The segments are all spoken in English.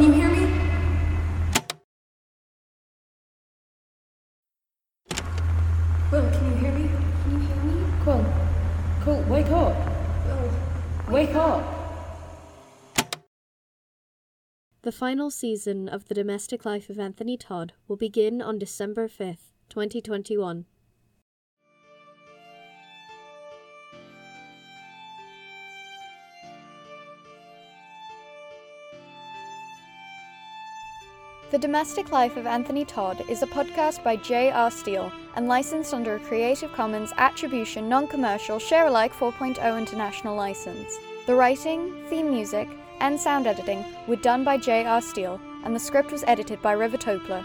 can you hear me? Will, can you hear me? Can you hear me? Quill, Quill, wake up. Will. Wake up. The final season of The Domestic Life of Anthony Todd will begin on December 5th, 2021. The Domestic Life of Anthony Todd is a podcast by J.R. Steele and licensed under a Creative Commons Attribution Non Commercial Share Alike 4.0 International License. The writing, theme music, and sound editing were done by J.R. Steele, and the script was edited by River Toepler.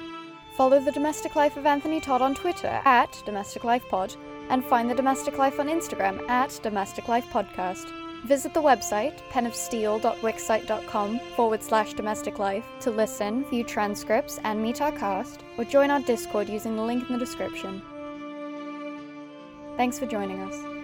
Follow The Domestic Life of Anthony Todd on Twitter at Domestic Life Pod, and find The Domestic Life on Instagram at Domestic Life Podcast. Visit the website, penofsteele.wixsite.com forward slash domestic life to listen, view transcripts, and meet our cast, or join our Discord using the link in the description. Thanks for joining us.